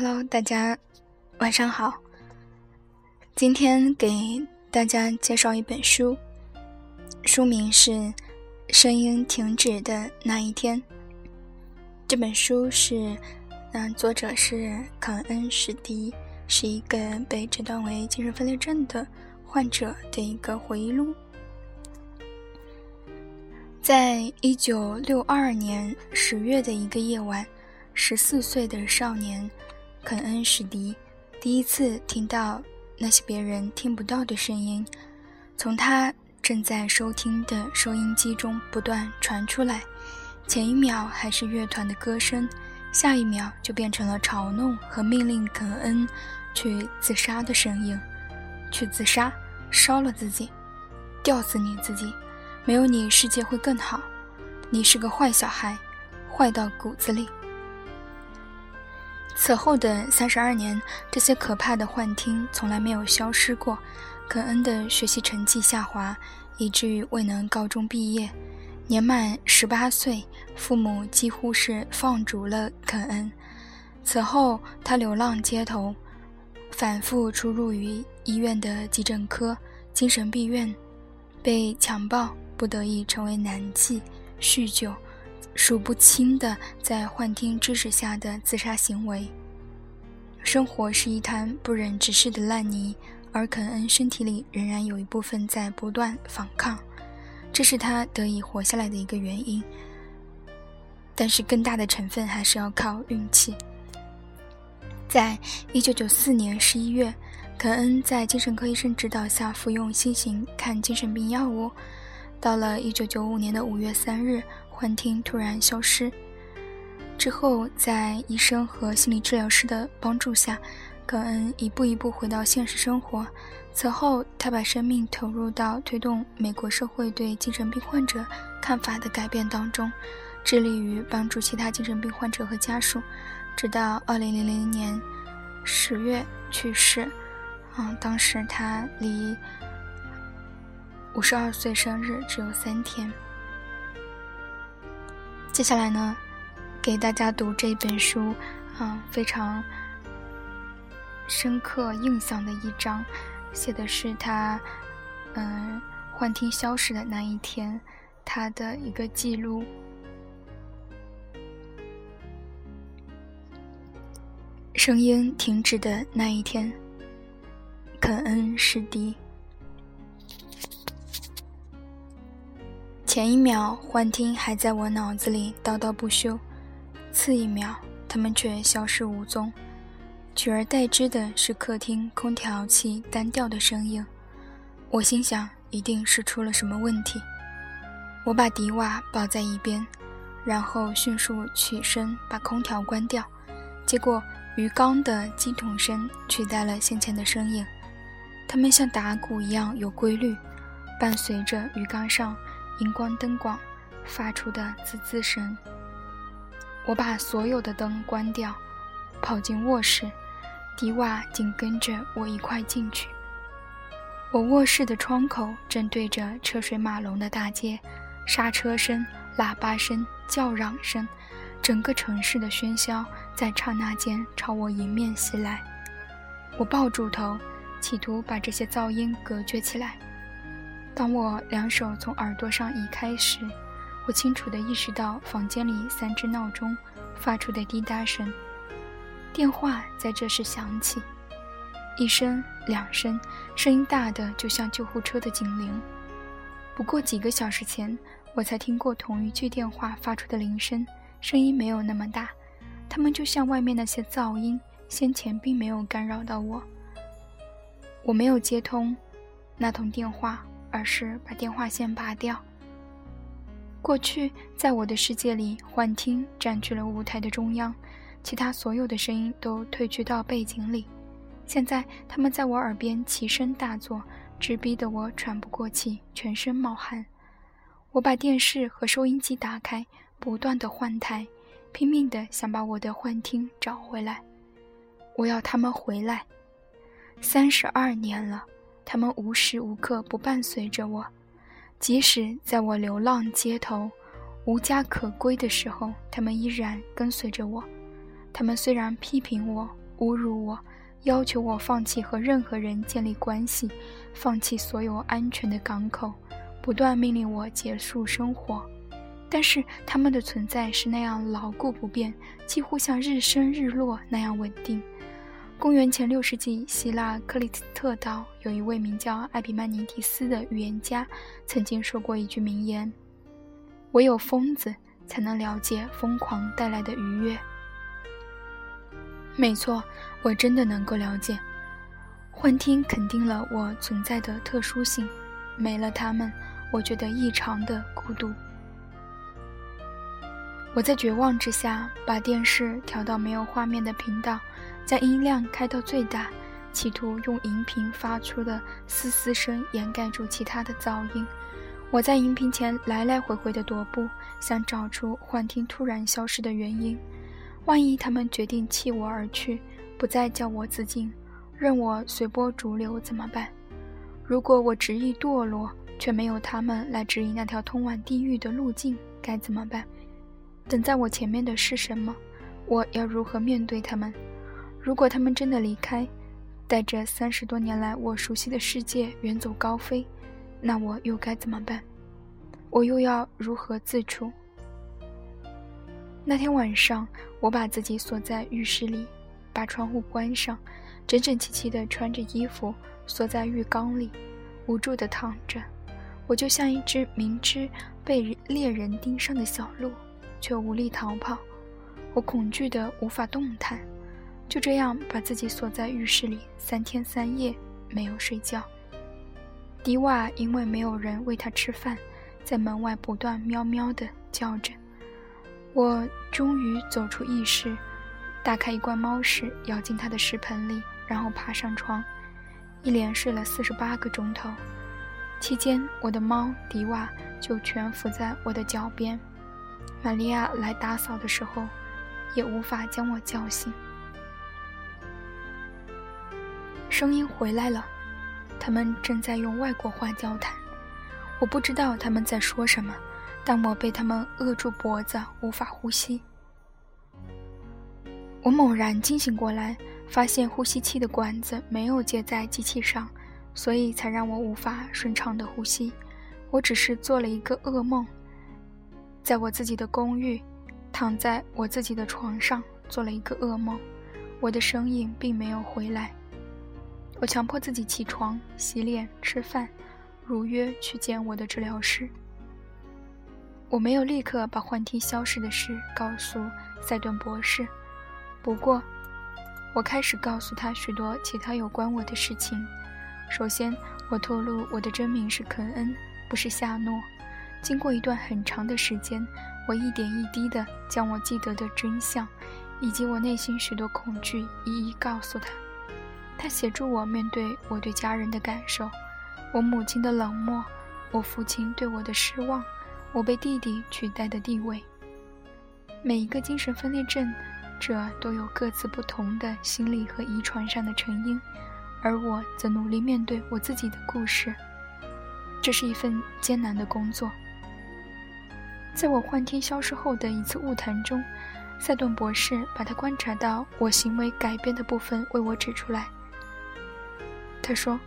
Hello，大家晚上好。今天给大家介绍一本书，书名是《声音停止的那一天》。这本书是，嗯，作者是肯恩·史迪，是一个被诊断为精神分裂症的患者的一个回忆录。在一九六二年十月的一个夜晚，十四岁的少年肯恩·史迪第一次听到那些别人听不到的声音，从他正在收听的收音机中不断传出来。前一秒还是乐团的歌声，下一秒就变成了嘲弄和命令肯恩去自杀的声音。去自杀，烧了自己，吊死你自己。没有你，世界会更好。你是个坏小孩，坏到骨子里。此后的三十二年，这些可怕的幻听从来没有消失过。肯恩的学习成绩下滑，以至于未能高中毕业。年满十八岁，父母几乎是放逐了肯恩。此后，他流浪街头，反复出入于医院的急诊科、精神病院，被强暴，不得已成为男妓、酗酒，数不清的在幻听支持下的自杀行为。生活是一滩不忍直视的烂泥，而肯恩身体里仍然有一部分在不断反抗。这是他得以活下来的一个原因，但是更大的成分还是要靠运气。在一九九四年十一月，肯恩在精神科医生指导下服用新型抗精神病药物。到了一九九五年的五月三日，幻听突然消失。之后，在医生和心理治疗师的帮助下，肯恩一步一步回到现实生活。此后，他把生命投入到推动美国社会对精神病患者看法的改变当中，致力于帮助其他精神病患者和家属。直到二零零零年十月去世，嗯，当时他离五十二岁生日只有三天。接下来呢，给大家读这本书，嗯，非常深刻印象的一章。写的是他，嗯，幻听消失的那一天，他的一个记录。声音停止的那一天，肯恩·史迪。前一秒，幻听还在我脑子里叨叨不休，次一秒，他们却消失无踪。取而代之的是客厅空调器单调的声音，我心想一定是出了什么问题。我把迪瓦抱在一边，然后迅速起身把空调关掉。结果鱼缸的机筒声取代了先前的声音，它们像打鼓一样有规律，伴随着鱼缸上荧光灯光发出的滋滋声。我把所有的灯关掉，跑进卧室。迪瓦紧跟着我一块进去。我卧室的窗口正对着车水马龙的大街，刹车声、喇叭声、叫嚷声，整个城市的喧嚣在刹那间朝我迎面袭来。我抱住头，企图把这些噪音隔绝起来。当我两手从耳朵上移开时，我清楚地意识到房间里三只闹钟发出的滴答声。电话在这时响起，一声、两声，声音大的就像救护车的警铃。不过几个小时前，我才听过同一句电话发出的铃声，声音没有那么大。它们就像外面那些噪音，先前并没有干扰到我。我没有接通那通电话，而是把电话线拔掉。过去，在我的世界里，幻听占据了舞台的中央。其他所有的声音都退去到背景里，现在他们在我耳边齐声大作，直逼得我喘不过气，全身冒汗。我把电视和收音机打开，不断的换台，拼命的想把我的幻听找回来。我要他们回来。三十二年了，他们无时无刻不伴随着我，即使在我流浪街头、无家可归的时候，他们依然跟随着我。他们虽然批评我，侮辱我，要求我放弃和任何人建立关系，放弃所有安全的港口，不断命令我结束生活。但是他们的存在是那样牢固不变，几乎像日升日落那样稳定。公元前六世纪，希腊克里特岛有一位名叫艾比曼尼提斯的预言家，曾经说过一句名言：“唯有疯子才能了解疯狂带来的愉悦。”没错，我真的能够了解。幻听肯定了我存在的特殊性，没了他们，我觉得异常的孤独。我在绝望之下，把电视调到没有画面的频道。将音量开到最大，企图用荧屏发出的嘶嘶声掩盖住其他的噪音。我在荧屏前来来回回地踱步，想找出幻听突然消失的原因。万一他们决定弃我而去，不再叫我自尽，任我随波逐流怎么办？如果我执意堕落，却没有他们来指引那条通往地狱的路径，该怎么办？等在我前面的是什么？我要如何面对他们？如果他们真的离开，带着三十多年来我熟悉的世界远走高飞，那我又该怎么办？我又要如何自处？那天晚上，我把自己锁在浴室里，把窗户关上，整整齐齐地穿着衣服，缩在浴缸里，无助地躺着。我就像一只明知被猎人盯上的小鹿，却无力逃跑。我恐惧得无法动弹。就这样把自己锁在浴室里三天三夜，没有睡觉。迪瓦因为没有人喂他吃饭，在门外不断喵喵地叫着。我终于走出浴室，打开一罐猫屎，舀进他的食盆里，然后爬上床，一连睡了四十八个钟头。期间，我的猫迪瓦就蜷伏在我的脚边。玛利亚来打扫的时候，也无法将我叫醒。声音回来了，他们正在用外国话交谈。我不知道他们在说什么，但我被他们扼住脖子，无法呼吸。我猛然惊醒过来，发现呼吸器的管子没有接在机器上，所以才让我无法顺畅的呼吸。我只是做了一个噩梦，在我自己的公寓，躺在我自己的床上做了一个噩梦。我的声音并没有回来。我强迫自己起床、洗脸、吃饭，如约去见我的治疗师。我没有立刻把幻听消失的事告诉塞顿博士，不过，我开始告诉他许多其他有关我的事情。首先，我透露我的真名是肯恩，不是夏诺。经过一段很长的时间，我一点一滴地将我记得的真相，以及我内心许多恐惧一一告诉他。他协助我面对我对家人的感受，我母亲的冷漠，我父亲对我的失望，我被弟弟取代的地位。每一个精神分裂症者都有各自不同的心理和遗传上的成因，而我则努力面对我自己的故事。这是一份艰难的工作。在我幻听消失后的一次误谈中，塞顿博士把他观察到我行为改变的部分为我指出来。快说：“